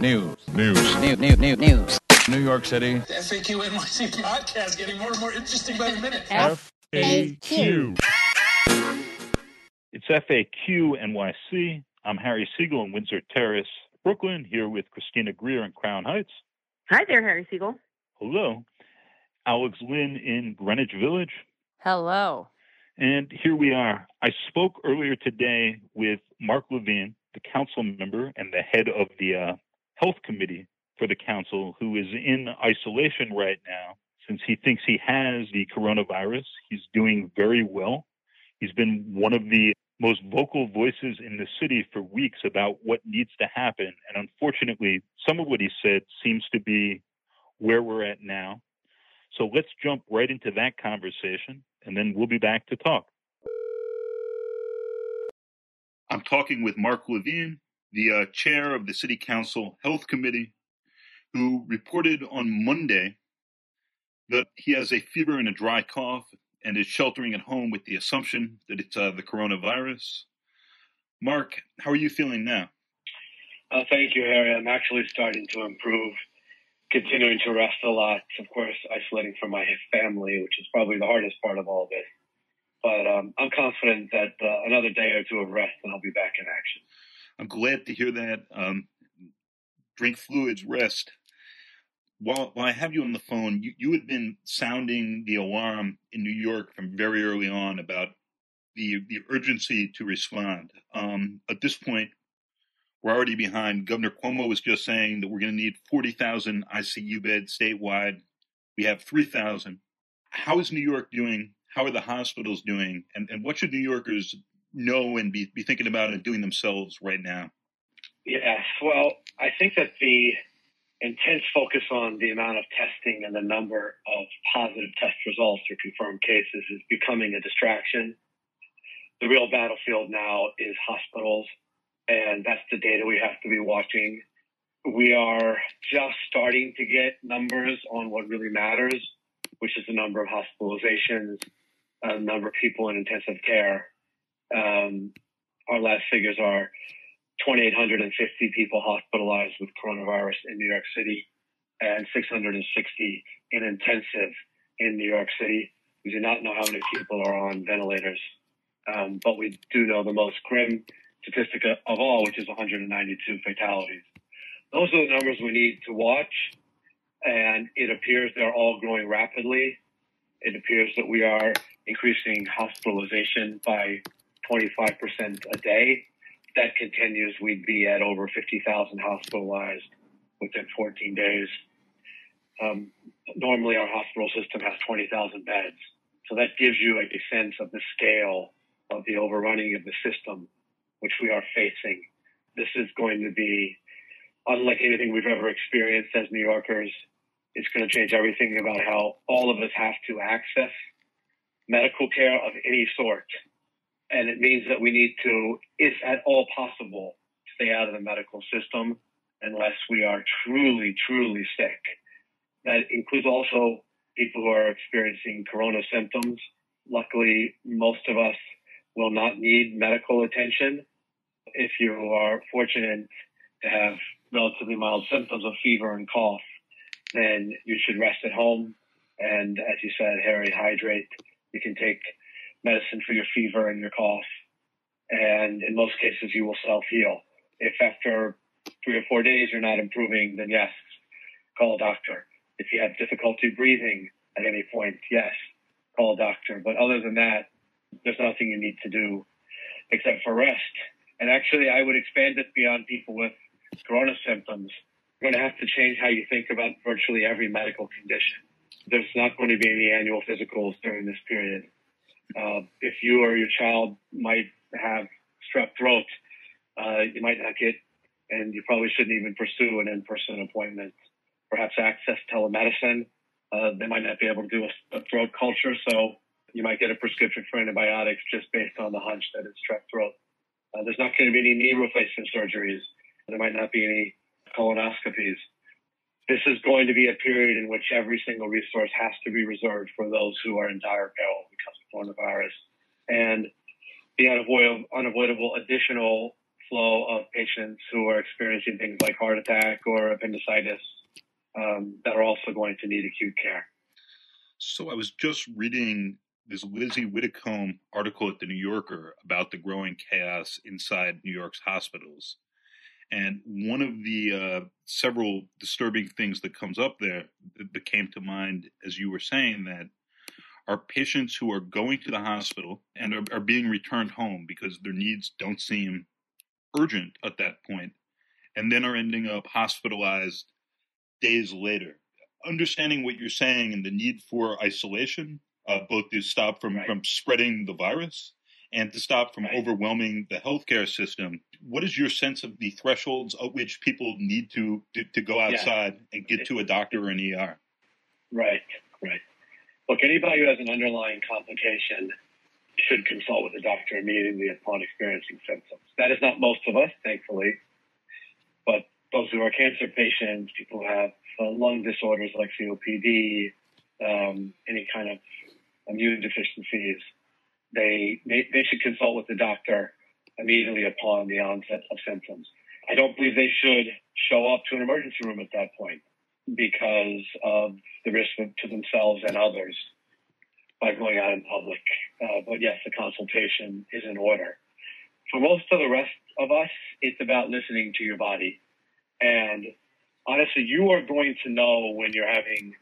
News. News. News, news, news, news. New York City. The FAQ NYC podcast getting more and more interesting by the minute. FAQ. It's FAQ NYC. I'm Harry Siegel in Windsor Terrace, Brooklyn, here with Christina Greer in Crown Heights. Hi there, Harry Siegel. Hello. Alex Lynn in Greenwich Village. Hello. And here we are. I spoke earlier today with Mark Levine, the council member and the head of the uh, health committee for the council, who is in isolation right now since he thinks he has the coronavirus. He's doing very well. He's been one of the most vocal voices in the city for weeks about what needs to happen. And unfortunately, some of what he said seems to be where we're at now. So let's jump right into that conversation, and then we'll be back to talk. I'm talking with Mark Levine, the uh, chair of the City Council Health Committee, who reported on Monday that he has a fever and a dry cough and is sheltering at home with the assumption that it's uh, the coronavirus. Mark, how are you feeling now? Uh, thank you, Harry. I'm actually starting to improve, continuing to rest a lot. Of course, isolating from my family, which is probably the hardest part of all this. But um, I'm confident that uh, another day or two of rest and I'll be back in action. I'm glad to hear that. Um, drink fluids, rest. While, while I have you on the phone, you, you had been sounding the alarm in New York from very early on about the the urgency to respond. Um, at this point, we're already behind. Governor Cuomo was just saying that we're going to need 40,000 ICU beds statewide. We have 3,000. How is New York doing? How are the hospitals doing? And, and what should New Yorkers know and be, be thinking about and doing themselves right now? Yes, well, I think that the intense focus on the amount of testing and the number of positive test results or confirmed cases is becoming a distraction. The real battlefield now is hospitals, and that's the data we have to be watching. We are just starting to get numbers on what really matters, which is the number of hospitalizations, uh, number of people in intensive care. Um, our last figures are 2,850 people hospitalized with coronavirus in New York City and 660 in intensive in New York City. We do not know how many people are on ventilators, um, but we do know the most grim statistic of all, which is 192 fatalities. Those are the numbers we need to watch, and it appears they're all growing rapidly. It appears that we are increasing hospitalization by 25% a day that continues, we'd be at over 50,000 hospitalized within 14 days. Um, normally, our hospital system has 20,000 beds. So that gives you a sense of the scale of the overrunning of the system, which we are facing. This is going to be unlike anything we've ever experienced as New Yorkers. It's going to change everything about how all of us have to access medical care of any sort and it means that we need to, if at all possible, stay out of the medical system unless we are truly, truly sick. That includes also people who are experiencing corona symptoms. Luckily, most of us will not need medical attention. If you are fortunate to have relatively mild symptoms of fever and cough, then you should rest at home. And as you said, Harry, hydrate. You can take medicine for your fever and your cough. And in most cases, you will self heal. If after three or four days you're not improving, then yes, call a doctor. If you have difficulty breathing at any point, yes, call a doctor. But other than that, there's nothing you need to do except for rest. And actually, I would expand it beyond people with corona symptoms. You're going to have to change how you think about virtually every medical condition. There's not going to be any annual physicals during this period. Uh, if you or your child might have strep throat, uh, you might not get, and you probably shouldn't even pursue an in-person appointment. Perhaps access telemedicine. Uh, they might not be able to do a, a, throat culture, so you might get a prescription for antibiotics just based on the hunch that it's strep throat. Uh, there's not going to be any knee replacement surgeries. There might not be any colonoscopies this is going to be a period in which every single resource has to be reserved for those who are in dire peril because coronavirus. And the unavoidable, unavoidable additional flow of patients who are experiencing things like heart attack or appendicitis um, that are also going to need acute care. So I was just reading this Lizzie Widdicombe article at the New Yorker about the growing chaos inside New York's hospitals. And one of the uh, several disturbing things that comes up there that came to mind as you were saying that are patients who are going to the hospital and are, are being returned home because their needs don't seem urgent at that point, and then are ending up hospitalized days later. Understanding what you're saying and the need for isolation, uh, both to stop from, right. from spreading the virus and to stop from right. overwhelming the healthcare system. What is your sense of the thresholds at which people need to to, to go outside yeah. and get to a doctor or an ER? Right, right. Look, anybody who has an underlying complication should consult with a doctor immediately upon experiencing symptoms. That is not most of us, thankfully, but those who are cancer patients, people who have uh, lung disorders like COPD, um, any kind of immune deficiencies, they, they they should consult with the doctor immediately upon the onset of symptoms. I don't believe they should show up to an emergency room at that point because of the risk to themselves and others by going out in public. Uh, but yes, the consultation is in order. For most of the rest of us, it's about listening to your body. And honestly, you are going to know when you're having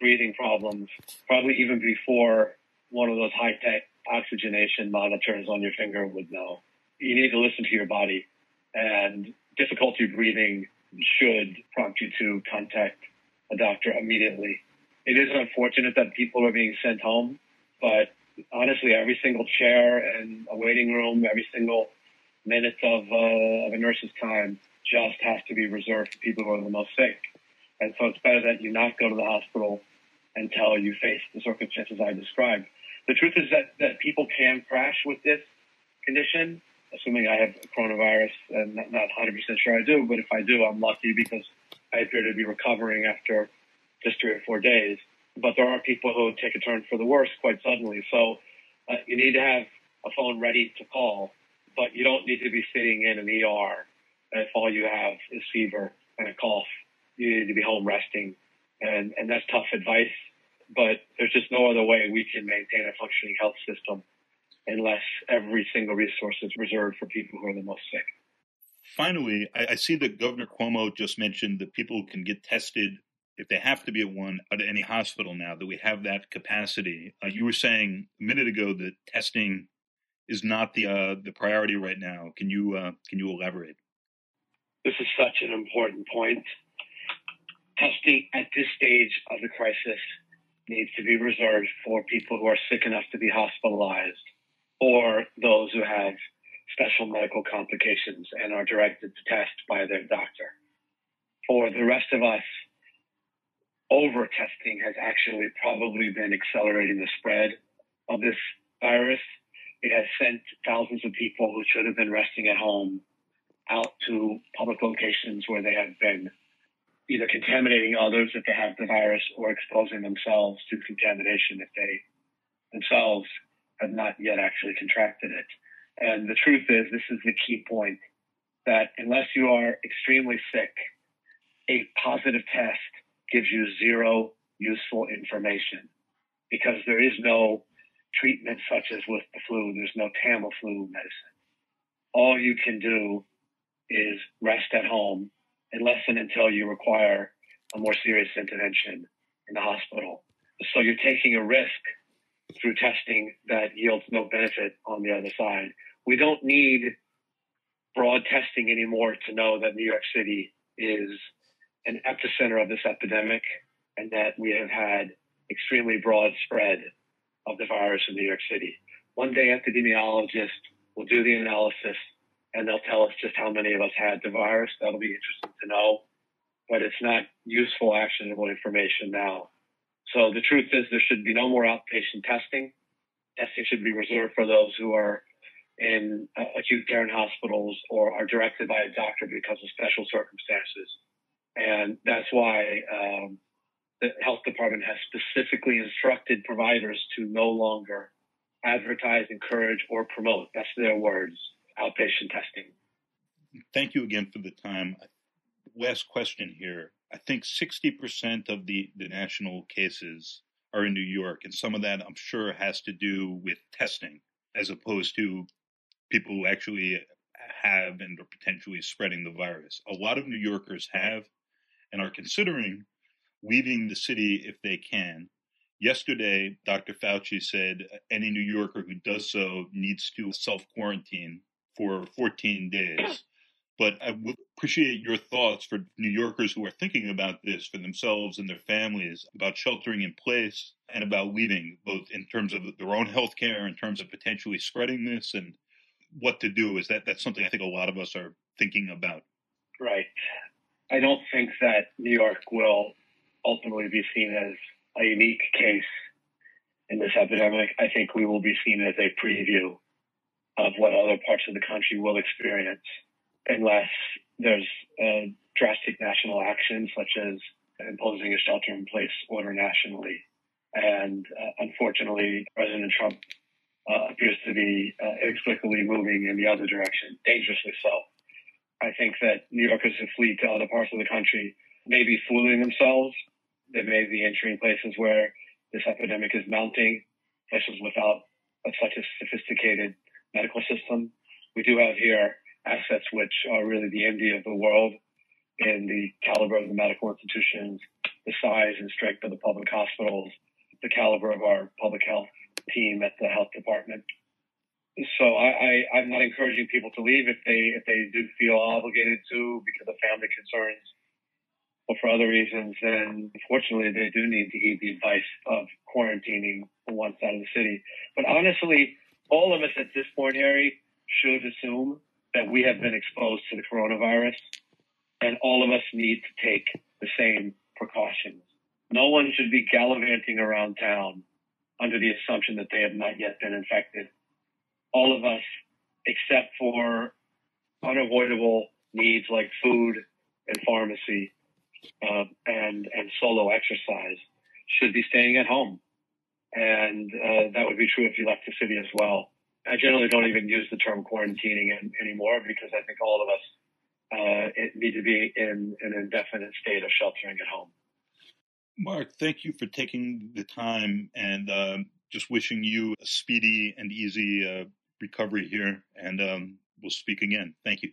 breathing problems, probably even before one of those high tech oxygenation monitors on your finger would know. You need to listen to your body. And difficulty breathing should prompt you to contact a doctor immediately. It is unfortunate that people are being sent home, but honestly, every single chair and a waiting room, every single minute of, uh, of a nurse's time just has to be reserved for people who are the most sick. And so it's better that you not go to the hospital until you face the circumstances I described. The truth is that, that people can crash with this condition assuming I have coronavirus, and not, not 100% sure I do, but if I do, I'm lucky because I appear to be recovering after just three or four days. But there are people who take a turn for the worse quite suddenly. So uh, you need to have a phone ready to call, but you don't need to be sitting in an ER if all you have is fever and a cough. You need to be home resting, and, and that's tough advice. But there's just no other way we can maintain a functioning health system unless every single resource is reserved for people who are the most sick. Finally, I, I see that Governor Cuomo just mentioned that people can get tested if they have to be at one at any hospital now. That we have that capacity. Uh, you were saying a minute ago that testing is not the uh, the priority right now. Can you uh, can you elaborate? This is such an important point. Testing at this stage of the crisis needs to be reserved for people who are sick enough to be hospitalized or those who have special medical complications and are directed to test by their doctor. For the rest of us, over testing has actually probably been accelerating the spread of this virus. It has sent thousands of people who should have been resting at home out to public locations where they have been either contaminating others if they have the virus or exposing themselves to contamination if they themselves have not yet actually contracted it. And the truth is, this is the key point that unless you are extremely sick, a positive test gives you zero useful information because there is no treatment such as with the flu. There's no Tamiflu medicine. All you can do is rest at home unless and until you require a more serious intervention in the hospital. So you're taking a risk through testing that yields no benefit on the other side. We don't need broad testing anymore to know that New York City is an epicenter of this epidemic and that we have had extremely broad spread of the virus in New York City. One day, epidemiologists will do the analysis and they'll tell us just how many of us had the virus. That'll be interesting to know, but it's not useful, actionable information now. So the truth is, there should be no more outpatient testing. Testing should be reserved for those who are in acute care in hospitals or are directed by a doctor because of special circumstances. And that's why um, the health department has specifically instructed providers to no longer advertise, encourage, or promote, that's their words, outpatient testing. thank you again for the time. Last question here. I think 60% of the, the national cases are in New York, and some of that I'm sure has to do with testing as opposed to people who actually have and are potentially spreading the virus. A lot of New Yorkers have and are considering leaving the city if they can. Yesterday, Dr. Fauci said any New Yorker who does so needs to self quarantine for 14 days. But I would appreciate your thoughts for New Yorkers who are thinking about this for themselves and their families, about sheltering in place and about leaving, both in terms of their own health care, in terms of potentially spreading this, and what to do. Is that that's something I think a lot of us are thinking about? Right. I don't think that New York will ultimately be seen as a unique case in this epidemic. I think we will be seen as a preview of what other parts of the country will experience unless there's a drastic national action, such as imposing a shelter in place order nationally. And uh, unfortunately, President Trump uh, appears to be uh, inexplicably moving in the other direction, dangerously so. I think that New Yorkers who flee to other parts of the country may be fooling themselves. They may be entering places where this epidemic is mounting, places without such a sophisticated medical system. We do have here assets which are really the envy of the world in the caliber of the medical institutions, the size and strength of the public hospitals, the caliber of our public health team at the health department. So I, I, am not encouraging people to leave if they if they do feel obligated to because of family concerns or for other reasons. Then unfortunately they do need to heed the advice of quarantining one side of the city. But honestly, all of us at this point, Harry, should assume that we have been exposed to the coronavirus, and all of us need to take the same precautions. No one should be gallivanting around town under the assumption that they have not yet been infected. All of us, except for unavoidable needs like food and pharmacy uh, and and solo exercise, should be staying at home, and uh, that would be true if you left the city as well. I generally don't even use the term quarantining in, anymore because I think all of us uh, need to be in an indefinite state of sheltering at home. Mark, thank you for taking the time and uh, just wishing you a speedy and easy uh, recovery here. And um, we'll speak again. Thank you.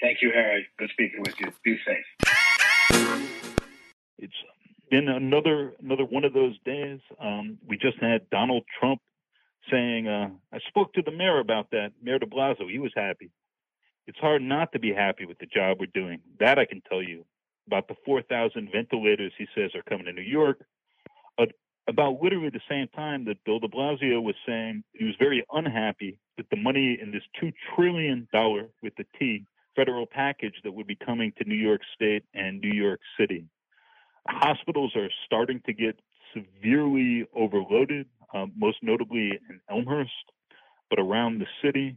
Thank you, Harry. Good speaking with you. Be safe. It's been another another one of those days. Um, we just had Donald Trump saying, uh, I spoke to the mayor about that, Mayor de Blasio. He was happy. It's hard not to be happy with the job we're doing. That I can tell you. About the 4,000 ventilators he says are coming to New York. Uh, about literally the same time that Bill de Blasio was saying he was very unhappy that the money in this $2 trillion with the T federal package that would be coming to New York State and New York City. Hospitals are starting to get severely overloaded uh, most notably in Elmhurst, but around the city.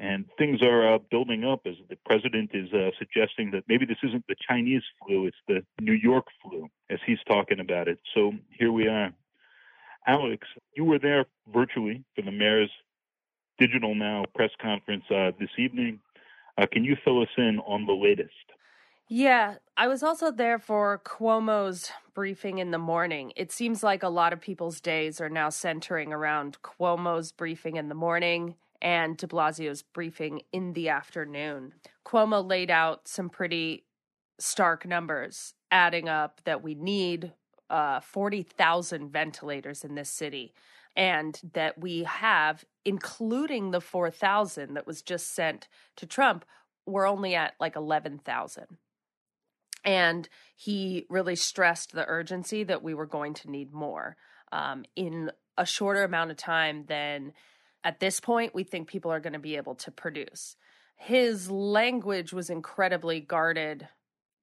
And things are uh, building up as the president is uh, suggesting that maybe this isn't the Chinese flu, it's the New York flu, as he's talking about it. So here we are. Alex, you were there virtually for the mayor's Digital Now press conference uh, this evening. Uh, can you fill us in on the latest? Yeah, I was also there for Cuomo's briefing in the morning. It seems like a lot of people's days are now centering around Cuomo's briefing in the morning and de Blasio's briefing in the afternoon. Cuomo laid out some pretty stark numbers, adding up that we need uh, 40,000 ventilators in this city and that we have, including the 4,000 that was just sent to Trump, we're only at like 11,000. And he really stressed the urgency that we were going to need more um, in a shorter amount of time than at this point we think people are going to be able to produce. His language was incredibly guarded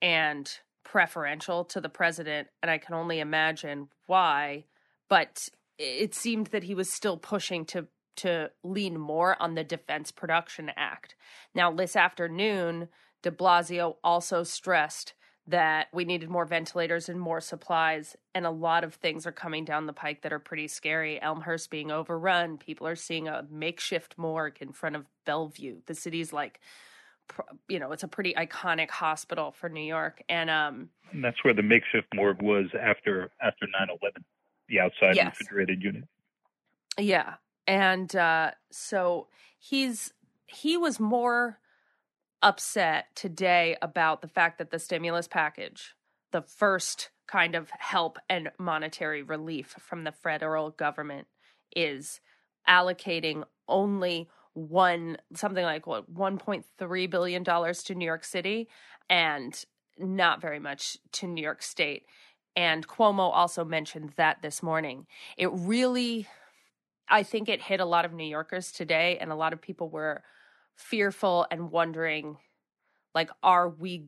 and preferential to the president, and I can only imagine why. But it seemed that he was still pushing to to lean more on the Defense Production Act. Now, this afternoon, de Blasio also stressed that we needed more ventilators and more supplies. And a lot of things are coming down the pike that are pretty scary. Elmhurst being overrun. People are seeing a makeshift morgue in front of Bellevue. The city's like you know, it's a pretty iconic hospital for New York. And um and that's where the makeshift morgue was after after 9/11, the outside Yes. refrigerated unit. Yeah. And uh so he's he was more upset today about the fact that the stimulus package, the first kind of help and monetary relief from the federal government is allocating only one something like what 1.3 billion dollars to New York City and not very much to New York State. And Cuomo also mentioned that this morning. It really I think it hit a lot of New Yorkers today, and a lot of people were fearful and wondering, like, are we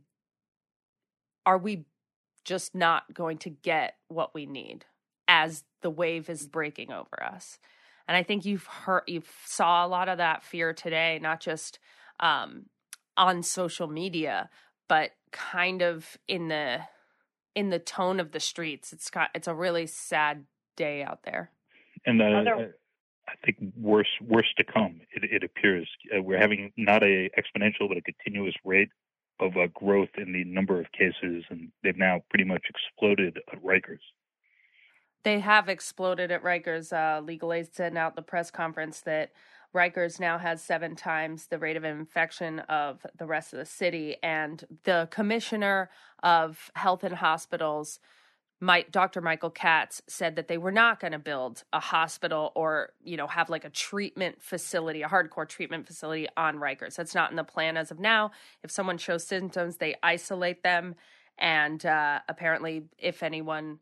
are we just not going to get what we need as the wave is breaking over us? And I think you've heard you saw a lot of that fear today, not just um, on social media, but kind of in the in the tone of the streets. It's got it's a really sad day out there. And uh, Other- I think worse worse to come. It, it appears uh, we're having not a exponential but a continuous rate of uh, growth in the number of cases, and they've now pretty much exploded at Rikers. They have exploded at Rikers. Uh, Legal Aid sent out the press conference that Rikers now has seven times the rate of infection of the rest of the city. And the commissioner of health and hospitals, Mike, Dr. Mitchell Katz, said that they were not going to build a hospital or, you know, have like a treatment facility, a hardcore treatment facility on Rikers. That's not in the plan as of now. If someone shows symptoms, they isolate them. And uh, apparently, if anyone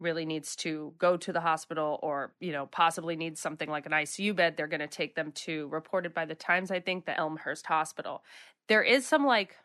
really needs to go to the hospital or you know possibly needs something like an ICU bed they're going to take them to reported by the Times I think the Elmhurst Hospital there is some like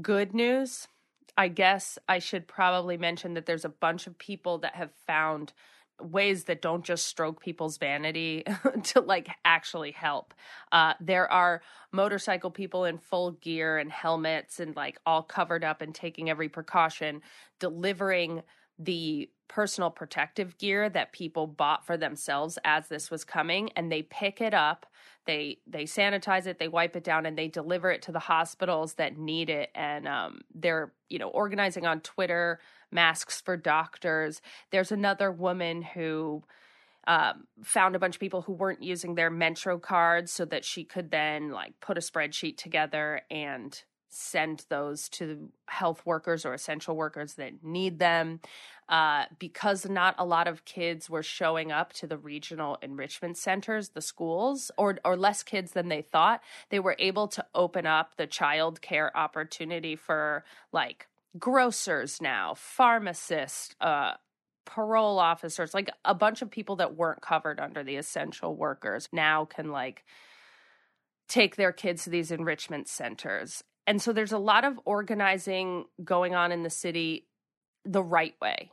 good news I guess I should probably mention that there's a bunch of people that have found ways that don't just stroke people's vanity to like actually help. Uh, there are motorcycle people in full gear and helmets and like all covered up and taking every precaution, delivering the personal protective gear that people bought for themselves as this was coming and they pick it up they they sanitize it they wipe it down and they deliver it to the hospitals that need it. And um, they're you know organizing on twitter masks for doctors. There's another woman who um, found a bunch of people who weren't using their Metro cards so that she could then like put a spreadsheet together and send those to health workers or essential workers that need them. Uh, because not a lot of kids were showing up to the regional enrichment centers, the schools, or or less kids than they thought, they were able to open up the child care opportunity for like grocers now, pharmacists, uh, parole officers, like a bunch of people that weren't covered under the essential workers now can like take their kids to these enrichment centers. And so there's a lot of organizing going on in the city the right way.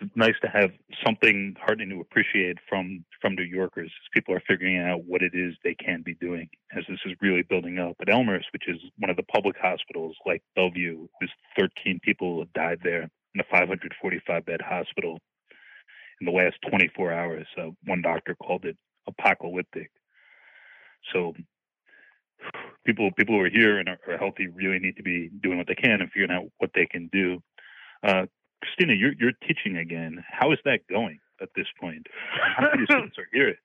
It's nice to have something heartening to appreciate from from New Yorkers as people are figuring out what it is they can be doing as this is really building up. At Elmhurst, which is one of the public hospitals like Bellevue, there's 13 people have died there in a 545 bed hospital in the last 24 hours. Uh, one doctor called it apocalyptic. So people people who are here and are, are healthy really need to be doing what they can and figuring out what they can do. Uh, Christina, you're you're teaching again. How is that going at this point? How many students are here?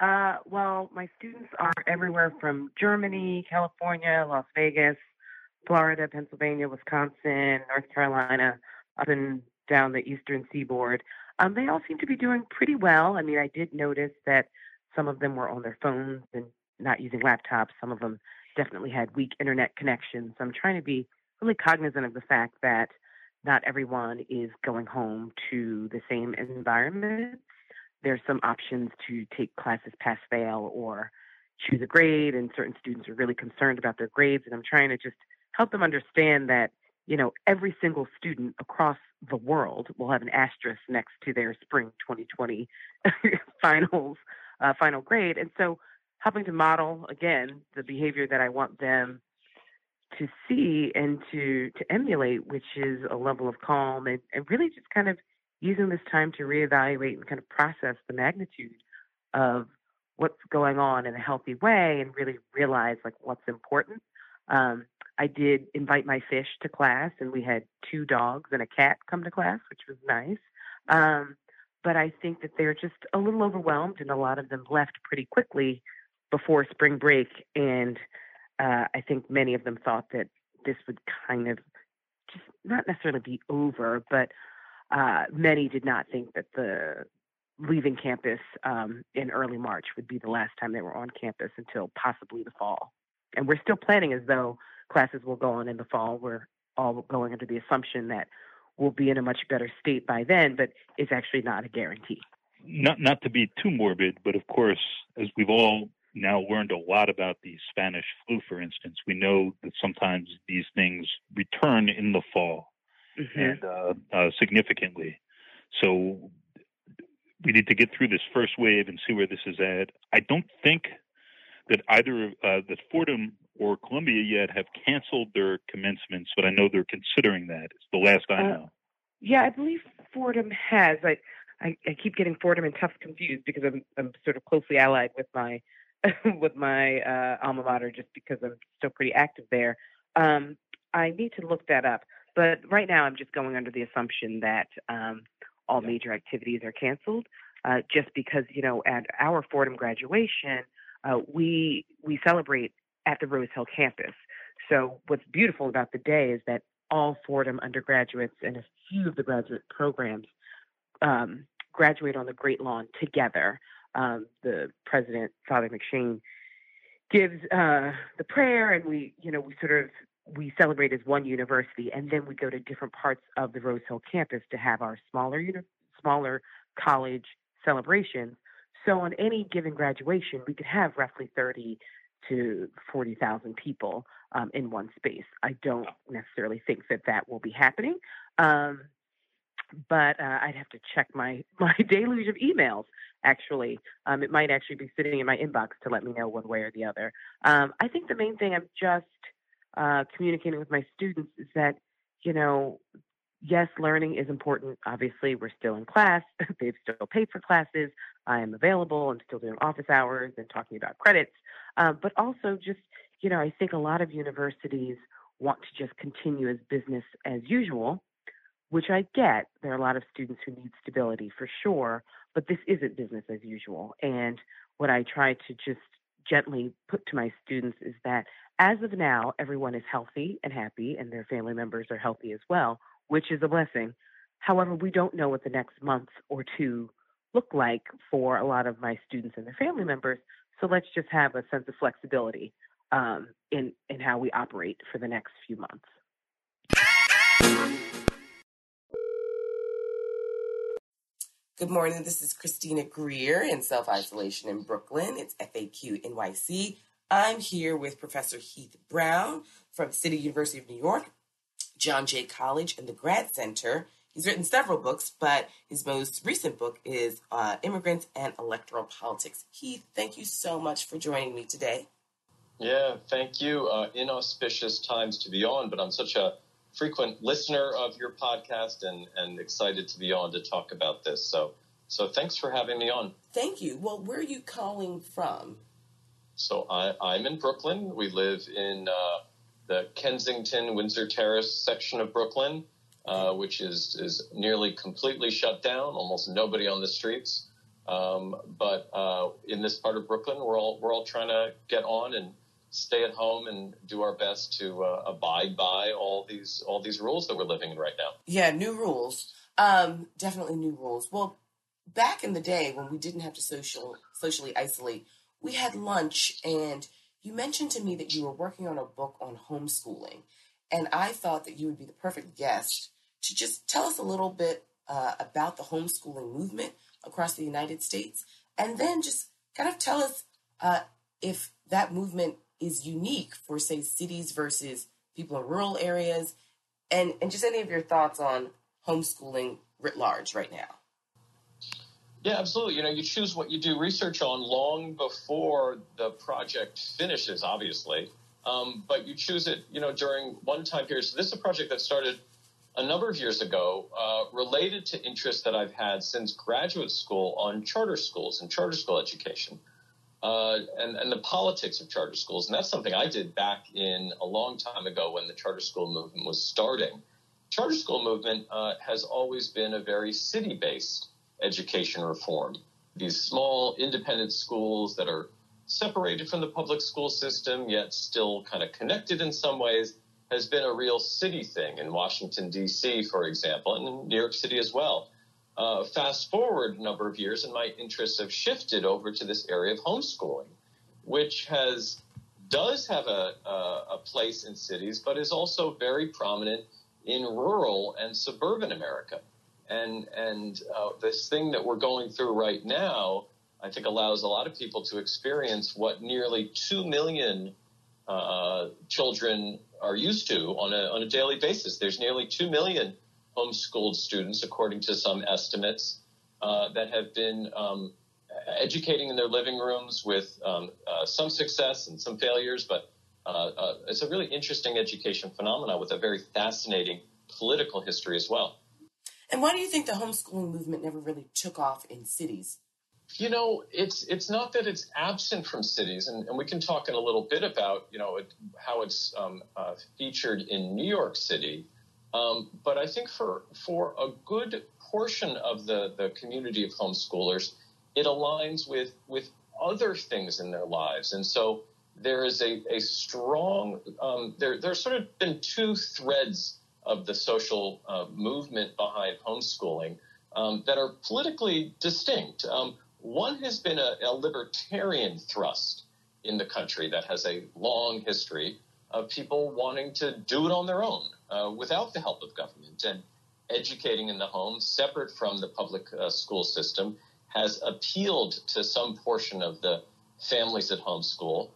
Uh, well, my students are everywhere from Germany, California, Las Vegas, Florida, Pennsylvania, Wisconsin, North Carolina, up and down the eastern seaboard. Um, they all seem to be doing pretty well. I mean, I did notice that some of them were on their phones and not using laptops. Some of them definitely had weak internet connections. So I'm trying to be really cognizant of the fact that not everyone is going home to the same environment. There's some options to take classes pass fail or choose a grade, and certain students are really concerned about their grades. And I'm trying to just help them understand that, you know, every single student across the world will have an asterisk next to their spring 2020 finals, uh, final grade. And so helping to model, again, the behavior that I want them to see and to to emulate, which is a level of calm and, and really just kind of using this time to reevaluate and kind of process the magnitude of what's going on in a healthy way and really realize like what's important. Um, I did invite my fish to class, and we had two dogs and a cat come to class, which was nice. Um, but I think that they're just a little overwhelmed, and a lot of them left pretty quickly before spring break. And uh, I think many of them thought that this would kind of just not necessarily be over, but uh, many did not think that the leaving campus um, in early March would be the last time they were on campus until possibly the fall. And we're still planning as though classes will go on in the fall. We're all going under the assumption that we'll be in a much better state by then, but it's actually not a guarantee. Not not to be too morbid, but of course, as we've all now learned a lot about the Spanish flu, for instance, we know that sometimes these things return in the fall mm-hmm. and uh, uh, significantly. So we need to get through this first wave and see where this is at. I don't think that either uh, that Fordham or Columbia yet have canceled their commencements, but I know they're considering that. It's the last I uh, know. yeah, I believe Fordham has. I, I, I keep getting Fordham and Tufts confused because I'm I'm sort of closely allied with my with my uh, alma mater just because I'm still pretty active there. Um, I need to look that up, but right now I'm just going under the assumption that um, all major activities are canceled, uh, just because you know at our Fordham graduation uh, we we celebrate at the Rose Hill campus. So what's beautiful about the day is that all Fordham undergraduates and a few of the graduate programs um, graduate on the Great Lawn together. Um, the president, Father McShane, gives uh, the prayer, and we, you know, we sort of we celebrate as one university, and then we go to different parts of the Rose Hill campus to have our smaller, uni- smaller college celebrations. So on any given graduation, we could have roughly 30 to 40,000 people um, in one space. I don't necessarily think that that will be happening. Um, but uh, I'd have to check my, my deluge of emails. Actually, um, it might actually be sitting in my inbox to let me know one way or the other. Um, I think the main thing I'm just uh, communicating with my students is that you know yes, learning is important. Obviously, we're still in class. They've still paid for classes. I am available. I'm still doing office hours and talking about credits. Um, but also, just, you know, I think a lot of universities want to just continue as business as usual, which I get. There are a lot of students who need stability for sure, but this isn't business as usual. And what I try to just gently put to my students is that as of now, everyone is healthy and happy, and their family members are healthy as well which is a blessing. However, we don't know what the next month or two look like for a lot of my students and their family members. So let's just have a sense of flexibility um, in in how we operate for the next few months. Good morning. This is Christina Greer in self isolation in Brooklyn. It's FAQ NYC. I'm here with Professor Heath Brown from City University of New York John Jay College and the Grad Center. He's written several books, but his most recent book is uh, Immigrants and Electoral Politics. Heath, thank you so much for joining me today. Yeah, thank you. Uh, inauspicious times to be on, but I'm such a frequent listener of your podcast and, and excited to be on to talk about this. So, so thanks for having me on. Thank you. Well, where are you calling from? So I, I'm in Brooklyn. We live in uh, the Kensington Windsor Terrace section of Brooklyn, uh, which is is nearly completely shut down. Almost nobody on the streets. Um, but uh, in this part of Brooklyn, we're all we're all trying to get on and stay at home and do our best to uh, abide by all these all these rules that we're living in right now. Yeah, new rules. Um, definitely new rules. Well, back in the day when we didn't have to social socially isolate, we had lunch and you mentioned to me that you were working on a book on homeschooling, and I thought that you would be the perfect guest to just tell us a little bit uh, about the homeschooling movement across the United States, and then just kind of tell us uh, if that movement is unique for, say, cities versus people in rural areas, and, and just any of your thoughts on homeschooling writ large right now. Yeah, absolutely. You know, you choose what you do research on long before the project finishes, obviously. Um, but you choose it, you know, during one time period. So this is a project that started a number of years ago, uh, related to interests that I've had since graduate school on charter schools and charter school education. Uh, and, and the politics of charter schools. And that's something I did back in a long time ago when the charter school movement was starting. Charter school movement uh, has always been a very city based education reform. These small independent schools that are separated from the public school system, yet still kind of connected in some ways, has been a real city thing in Washington, D.C., for example, and in New York City as well. Uh, fast forward a number of years, and my interests have shifted over to this area of homeschooling, which has does have a, a, a place in cities, but is also very prominent in rural and suburban America. And and uh, this thing that we're going through right now, I think, allows a lot of people to experience what nearly two million uh, children are used to on a on a daily basis. There's nearly two million homeschooled students, according to some estimates, uh, that have been um, educating in their living rooms with um, uh, some success and some failures, but uh, uh, it's a really interesting education phenomenon with a very fascinating political history as well. And why do you think the homeschooling movement never really took off in cities? You know, it's it's not that it's absent from cities, and, and we can talk in a little bit about you know it, how it's um, uh, featured in New York City. Um, but I think for for a good portion of the the community of homeschoolers, it aligns with with other things in their lives, and so there is a a strong um, there there's sort of been two threads of the social uh, movement behind homeschooling um, that are politically distinct. Um, one has been a, a libertarian thrust in the country that has a long history of people wanting to do it on their own uh, without the help of government and educating in the home, separate from the public uh, school system, has appealed to some portion of the families at home school.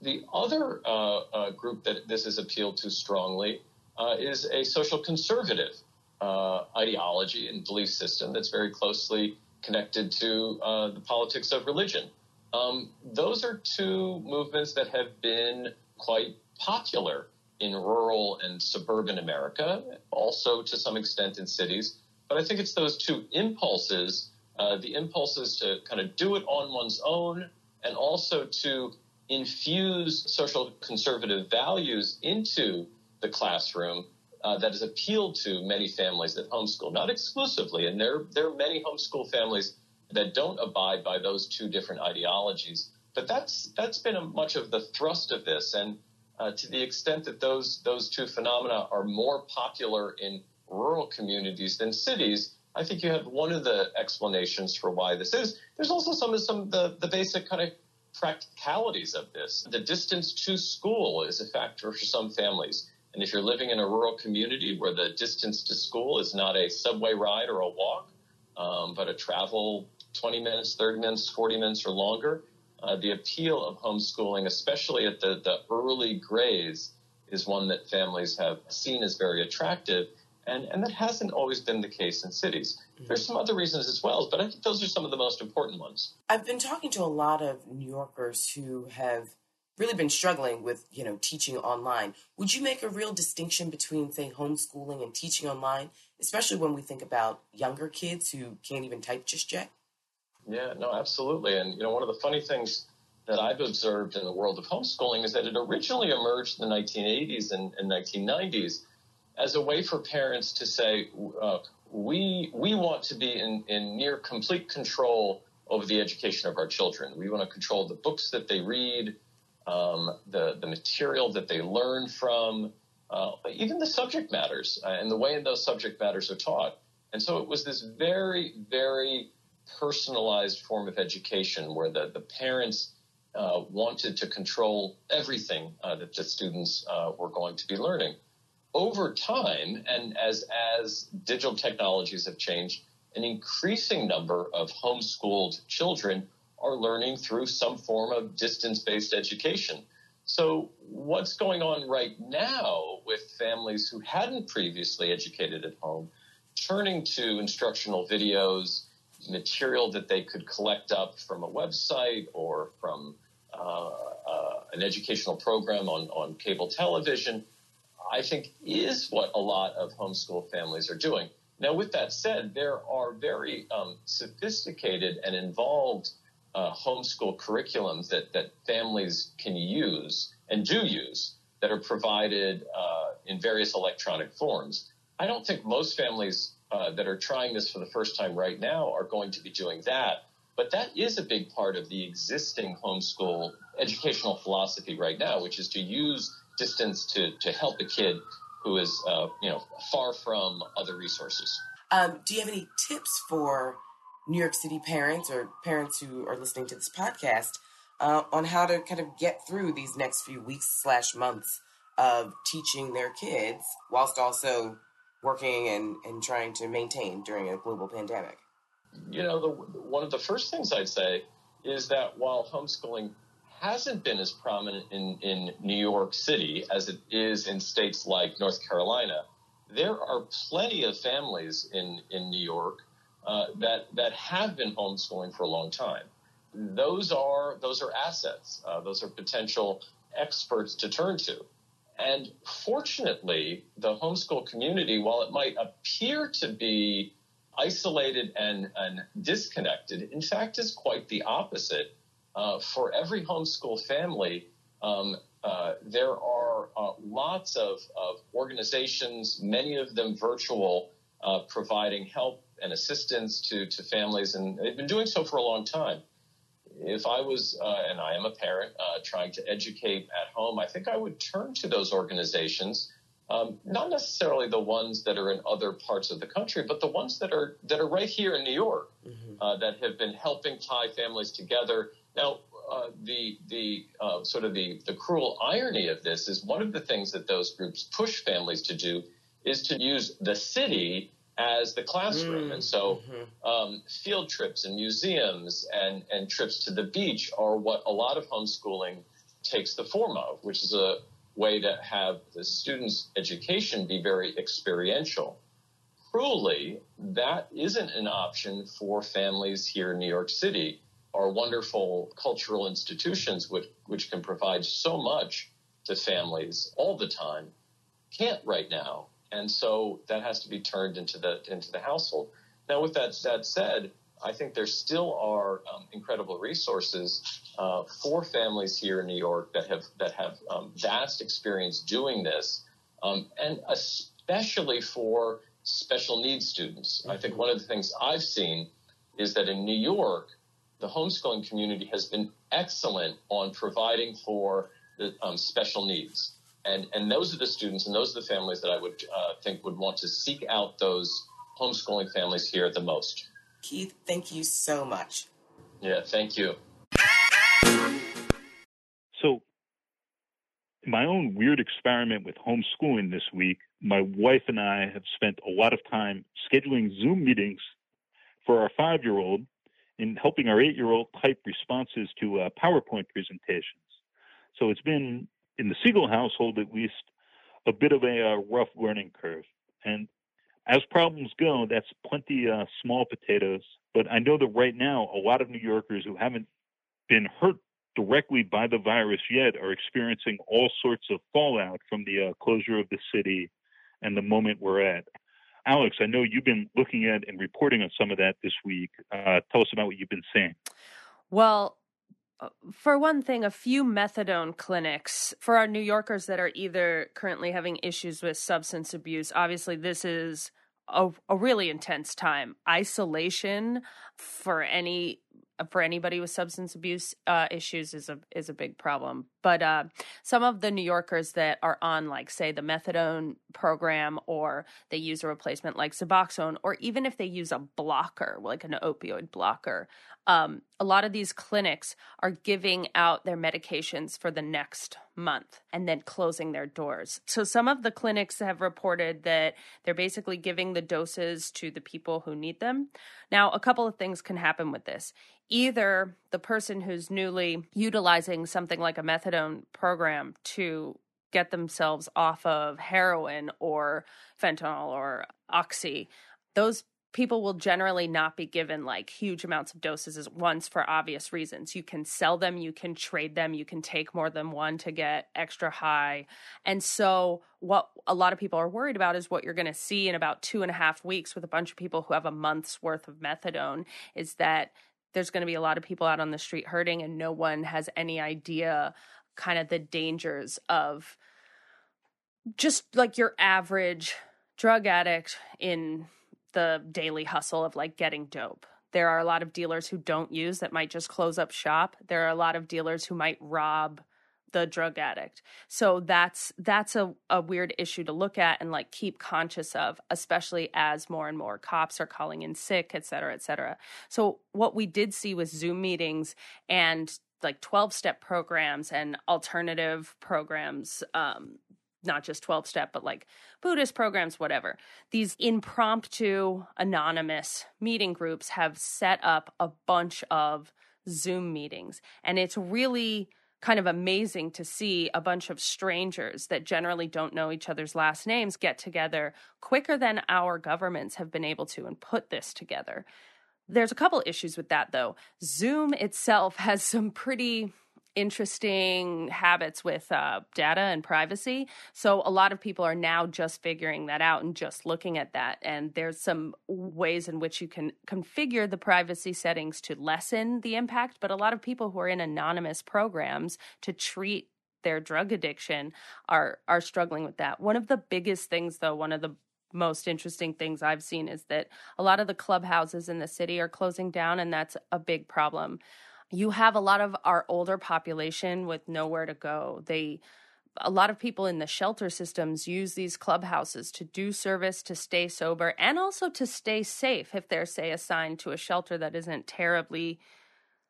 The other uh, uh group that this has appealed to strongly uh, is a social conservative ideology and belief system that's very closely connected to the politics of religion. Um, those are two movements that have been quite popular in rural and suburban America, also to some extent in cities. But I think it's those two impulses uh, the impulses to kind of do it on one's own and also to infuse social conservative values into the classroom uh, that has appealed to many families that homeschool, not exclusively. And there, there are many homeschool families that don't abide by those two different ideologies. But that's that's been a, much of the thrust of this. And uh, to the extent that those those two phenomena are more popular in rural communities than cities, I think you have one of the explanations for why this is. There's also some of some the, the basic kind of practicalities of this. The distance to school is a factor for some families. And if you're living in a rural community where the distance to school is not a subway ride or a walk, um, but a travel 20 minutes, 30 minutes, 40 minutes or longer, uh, the appeal of homeschooling, especially at the, the early grades, is one that families have seen as very attractive. And, and that hasn't always been the case in cities. Mm-hmm. There's some other reasons as well, but I think those are some of the most important ones. I've been talking to a lot of New Yorkers who have really been struggling with, you know, teaching online. Would you make a real distinction between, say, homeschooling and teaching online, especially when we think about younger kids who can't even type just yet? Yeah, no, absolutely. And, you know, one of the funny things that I've observed in the world of homeschooling is that it originally emerged in the 1980s and, and 1990s as a way for parents to say, uh, we, we want to be in, in near complete control over the education of our children. We want to control the books that they read, um, the, the material that they learn from, uh, even the subject matters uh, and the way in those subject matters are taught. And so it was this very, very personalized form of education where the, the parents uh, wanted to control everything uh, that the students uh, were going to be learning. Over time, and as, as digital technologies have changed, an increasing number of homeschooled children are learning through some form of distance based education. So, what's going on right now with families who hadn't previously educated at home, turning to instructional videos, material that they could collect up from a website or from uh, uh, an educational program on, on cable television, I think is what a lot of homeschool families are doing. Now, with that said, there are very um, sophisticated and involved uh, homeschool curriculums that, that families can use and do use that are provided uh, in various electronic forms. I don't think most families uh, that are trying this for the first time right now are going to be doing that. But that is a big part of the existing homeschool educational philosophy right now, which is to use distance to, to help a kid who is, uh, you know, far from other resources. Um, do you have any tips for New York City parents or parents who are listening to this podcast uh, on how to kind of get through these next few weeks slash months of teaching their kids whilst also working and, and trying to maintain during a global pandemic? You know, the, one of the first things I'd say is that while homeschooling hasn't been as prominent in, in New York City as it is in states like North Carolina, there are plenty of families in, in New York uh, that, that have been homeschooling for a long time. Those are, those are assets. Uh, those are potential experts to turn to. And fortunately, the homeschool community, while it might appear to be isolated and, and disconnected, in fact, is quite the opposite. Uh, for every homeschool family, um, uh, there are uh, lots of, of, organizations, many of them virtual, uh, providing help and assistance to, to families, and they've been doing so for a long time if I was, uh, and I am a parent, uh, trying to educate at home, I think I would turn to those organizations. Um, not necessarily the ones that are in other parts of the country, but the ones that are that are right here in New York mm-hmm. uh, that have been helping tie families together. Now, uh, the the uh, sort of the the cruel irony of this is one of the things that those groups push families to do is to use the city as the classroom. Mm, and so mm-hmm. um, field trips and museums and, and trips to the beach are what a lot of homeschooling takes the form of, which is a way to have the students' education be very experiential. Cruelly, that isn't an option for families here in New York City. Our wonderful cultural institutions, which, which can provide so much to families all the time, can't right now and so that has to be turned into the into the household. Now, with that that said, I think there still are um, incredible resources uh, for families here in New York that have that have um, vast experience doing this, um, and especially for special needs students. I think one of the things I've seen is that in New York, the homeschooling community has been excellent on providing for the um, special needs and and those are the students and those are the families that I would uh, think would want to seek out those homeschooling families here the most. Keith, thank you so much. Yeah, thank you. So, my own weird experiment with homeschooling this week, my wife and I have spent a lot of time scheduling Zoom meetings for our five year old and helping our eight year old type responses to uh, PowerPoint presentations. So it's been in the Siegel household, at least, a bit of a uh, rough learning curve. And as problems go, that's plenty uh, small potatoes. But I know that right now, a lot of New Yorkers who haven't been hurt directly by the virus yet are experiencing all sorts of fallout from the uh, closure of the city and the moment we're at. Alex, I know you've been looking at and reporting on some of that this week. Uh, tell us about what you've been seeing. Well, for one thing, a few methadone clinics for our New Yorkers that are either currently having issues with substance abuse. Obviously, this is a, a really intense time. Isolation for any for anybody with substance abuse uh, issues is a is a big problem. But uh, some of the New Yorkers that are on, like say, the methadone program, or they use a replacement like Suboxone, or even if they use a blocker, like an opioid blocker, um, a lot of these clinics are giving out their medications for the next month and then closing their doors. So some of the clinics have reported that they're basically giving the doses to the people who need them. Now, a couple of things can happen with this. Either the person who's newly utilizing something like a methadone program to get themselves off of heroin or fentanyl or oxy, those people will generally not be given like huge amounts of doses at once for obvious reasons. You can sell them, you can trade them, you can take more than one to get extra high. And so, what a lot of people are worried about is what you're going to see in about two and a half weeks with a bunch of people who have a month's worth of methadone is that there's going to be a lot of people out on the street hurting, and no one has any idea kind of the dangers of just like your average drug addict in the daily hustle of like getting dope. There are a lot of dealers who don't use that might just close up shop. There are a lot of dealers who might rob the drug addict. So that's that's a, a weird issue to look at and like keep conscious of, especially as more and more cops are calling in sick, et cetera, et cetera. So what we did see was Zoom meetings and like 12 step programs and alternative programs um, not just 12 step, but like Buddhist programs, whatever. These impromptu, anonymous meeting groups have set up a bunch of Zoom meetings. And it's really kind of amazing to see a bunch of strangers that generally don't know each other's last names get together quicker than our governments have been able to and put this together. There's a couple issues with that though. Zoom itself has some pretty interesting habits with uh, data and privacy. So a lot of people are now just figuring that out and just looking at that. And there's some ways in which you can configure the privacy settings to lessen the impact. But a lot of people who are in anonymous programs to treat their drug addiction are are struggling with that. One of the biggest things though, one of the most interesting things I've seen is that a lot of the clubhouses in the city are closing down and that's a big problem you have a lot of our older population with nowhere to go. They a lot of people in the shelter systems use these clubhouses to do service, to stay sober, and also to stay safe if they're, say, assigned to a shelter that isn't terribly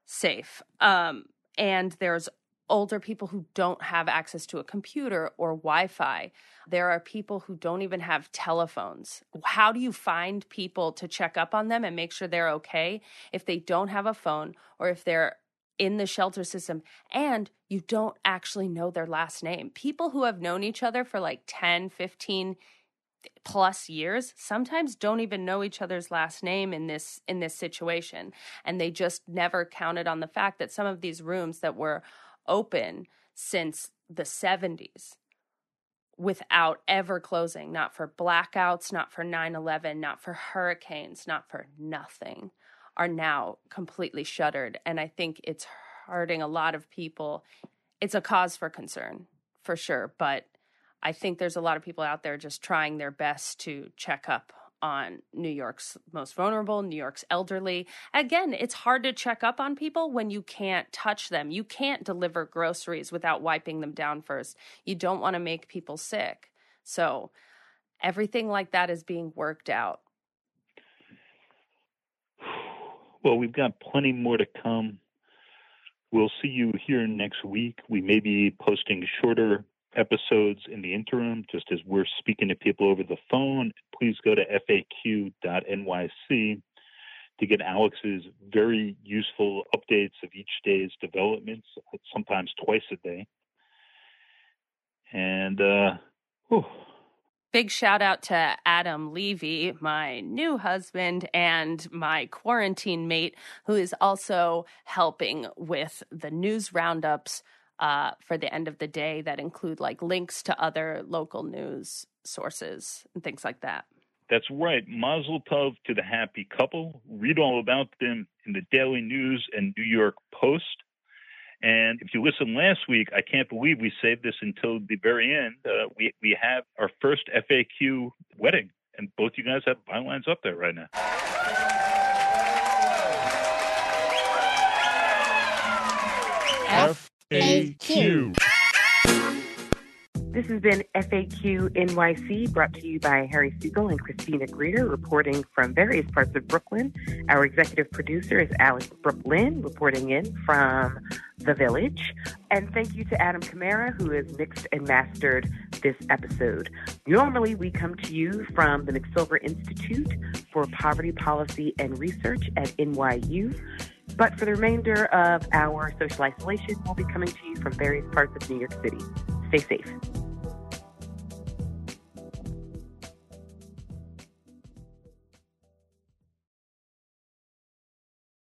safe. Um, and there's older people who don't have access to a computer or Wi Fi. There are people who don't even have telephones. How do you find people to check up on them and make sure they're okay if they don't have a phone or if they're in the shelter system and you don't actually know their last name? People who have known each other for like 10, 15 plus years sometimes don't even know each other's last name in this in this situation and they just never counted on the fact that some of these rooms that were open since the 70s without ever closing, not for blackouts, not for 9 11, not for hurricanes, not for nothing, are now completely shuttered. And I think it's hurting a lot of people. It's a cause for concern, for sure. But I think there's a lot of people out there just trying their best to check up on New York's most vulnerable, New York's elderly. Again, it's hard to check up on people when you can't touch them. You can't deliver groceries without wiping them down first. You don't want to make people sick. So, everything like that is being worked out. Well, we've got plenty more to come. We'll see you here next week. We may be posting shorter episodes in the interim, just as we're speaking to people over the phone, please go to faq.nyc to get Alex's very useful updates of each day's developments, sometimes twice a day. And, uh. Big shout out to Adam Levy, my new husband and my quarantine mate, who is also helping with the news roundups uh, for the end of the day that include like links to other local news sources and things like that. That's right. Mazel tov to the happy couple. Read all about them in the Daily News and New York Post. And if you listen last week, I can't believe we saved this until the very end. Uh, we we have our first FAQ wedding, and both you guys have bylines up there right now. F FAQ. This has been FAQ NYC, brought to you by Harry Siegel and Christina Greer, reporting from various parts of Brooklyn. Our executive producer is Alex Brook Lynn, reporting in from the village. And thank you to Adam Kamara, who has mixed and mastered this episode. Normally, we come to you from the McSilver Institute for Poverty Policy and Research at NYU. But for the remainder of our social isolation, we'll be coming to you from various parts of New York City. Stay safe.